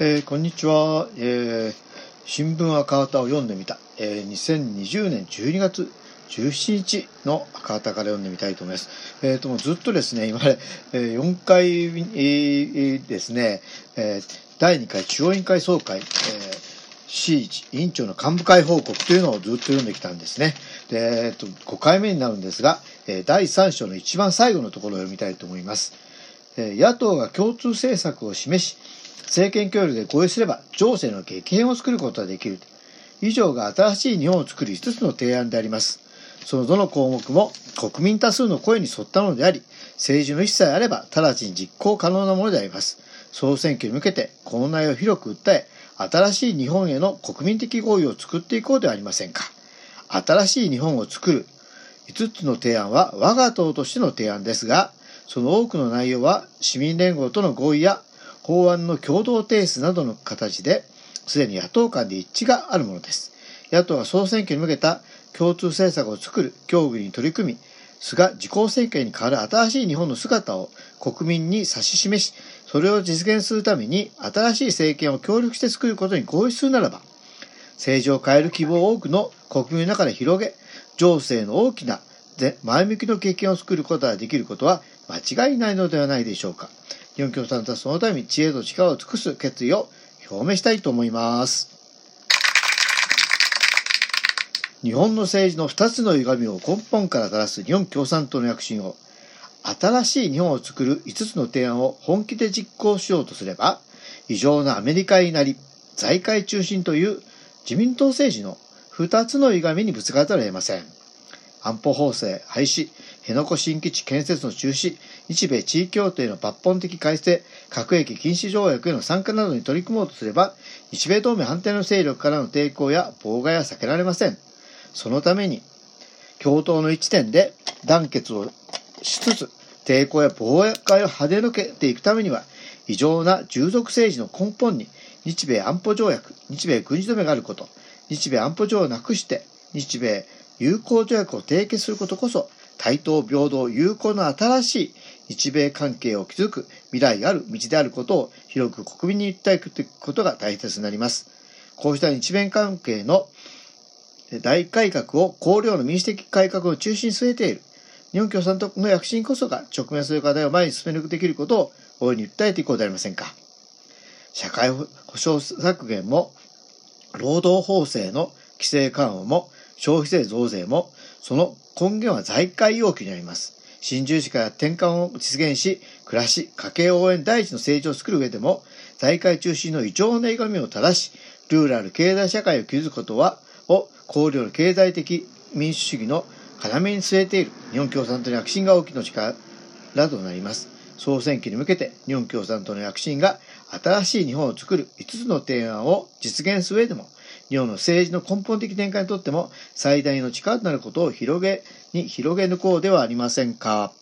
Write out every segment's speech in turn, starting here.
えー、こんにちは、えー、新聞赤旗を読んでみた、えー、2020年12月17日の赤旗から読んでみたいと思います。えー、ともずっとですね、今まで、えー、4回、えー、ですね、えー、第2回中央委員会総会、えー C 委員長の幹部会報告というのをずっと読んできたんですね。で、えっと、5回目になるんですが、え第3章の一番最後のところを読みたいと思います。え野党が共通政策を示し、政権協力で合意すれば情勢の激変を作ることができる。以上が新しい日本を作る5つの提案であります。そのどの項目も国民多数の声に沿ったのであり、政治の一切あれば直ちに実行可能なものであります。総選挙に向けてこの内容を広く訴え、新しい日本への国民的合意を作っていこうではありませんか。新しい日本を作る5つの提案は我が党としての提案ですが、その多くの内容は市民連合との合意や法案の共同提出などの形で、すでに野党間で一致があるものです。野党は総選挙に向けた共通政策を作る協議に取り組み、菅自公政権に代わる新しい日本の姿を国民に指し示し、それを実現するために新しい政権を協力して作ることに合意するならば、政治を変える希望を多くの国民の中で広げ、情勢の大きな前向きの経験を作ることができることは間違いないのではないでしょうか。日本共産党はそのために知恵と力を尽くす決意を表明したいと思います。日本の政治の2つの歪みを根本から正す日本共産党の躍進を、新しい日本を作る5つの提案を本気で実行しようとすれば、異常なアメリカになり、財界中心という自民党政治の2つの歪みにぶつかざるを得ません。安保法制廃止、辺野古新基地建設の中止、日米地位協定の抜本的改正、核兵器禁止条約への参加などに取り組もうとすれば、日米同盟反対の勢力からの抵抗や妨害は避けられません。そのために、共闘の一点で団結をしつつ、抵抗や妨害を跳ね抜けていくためには、異常な従属政治の根本に、日米安保条約、日米軍事同盟があること、日米安保条をなくして、日米友好条約を締結することこそ、対等平等友好の新しい日米関係を築く未来ある道であることを広く国民に訴えていくことが大切になります。こうした日米関係の大改革を高量の民主的改革を中心に据えている日本共産党の躍進こそが直面する課題を前に進めるできることを大いに訴えていこうではありませんか。社会保障削減も労働法制の規制緩和も消費税増税もその根源は財界要求にあります。新十字から転換を実現し、暮らし、家計応援第一の政治を作る上でも、財界中心の異常な歪みを正し、ルーラル経済社会を築くことは、を考慮の経済的民主主義の要に据えている日本共産党の躍進が大きな力となります。総選挙に向けて日本共産党の躍進が新しい日本を作る5つの提案を実現する上でも、日本の政治の根本的転換にとっても最大の力となることを広げに広げ抜こうではありませんか。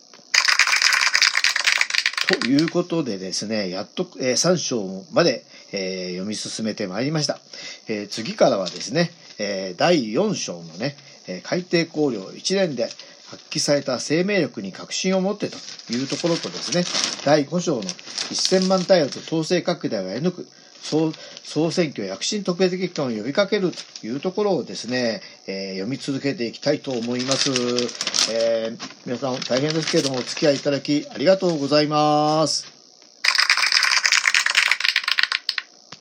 ということでですね、やっと、えー、3章まで、えー、読み進めてまいりました。えー、次からはですね、えー、第4章のね、えー、海底考慮1年で発揮された生命力に確信を持ってというところとですね、第5章の1000万対応と統制拡大を得抜く総総選挙躍進特別期間を呼びかけるというところをですね、えー、読み続けていきたいと思います。えー、皆さん大変ですけれどもお付き合いいただきありがとうございます。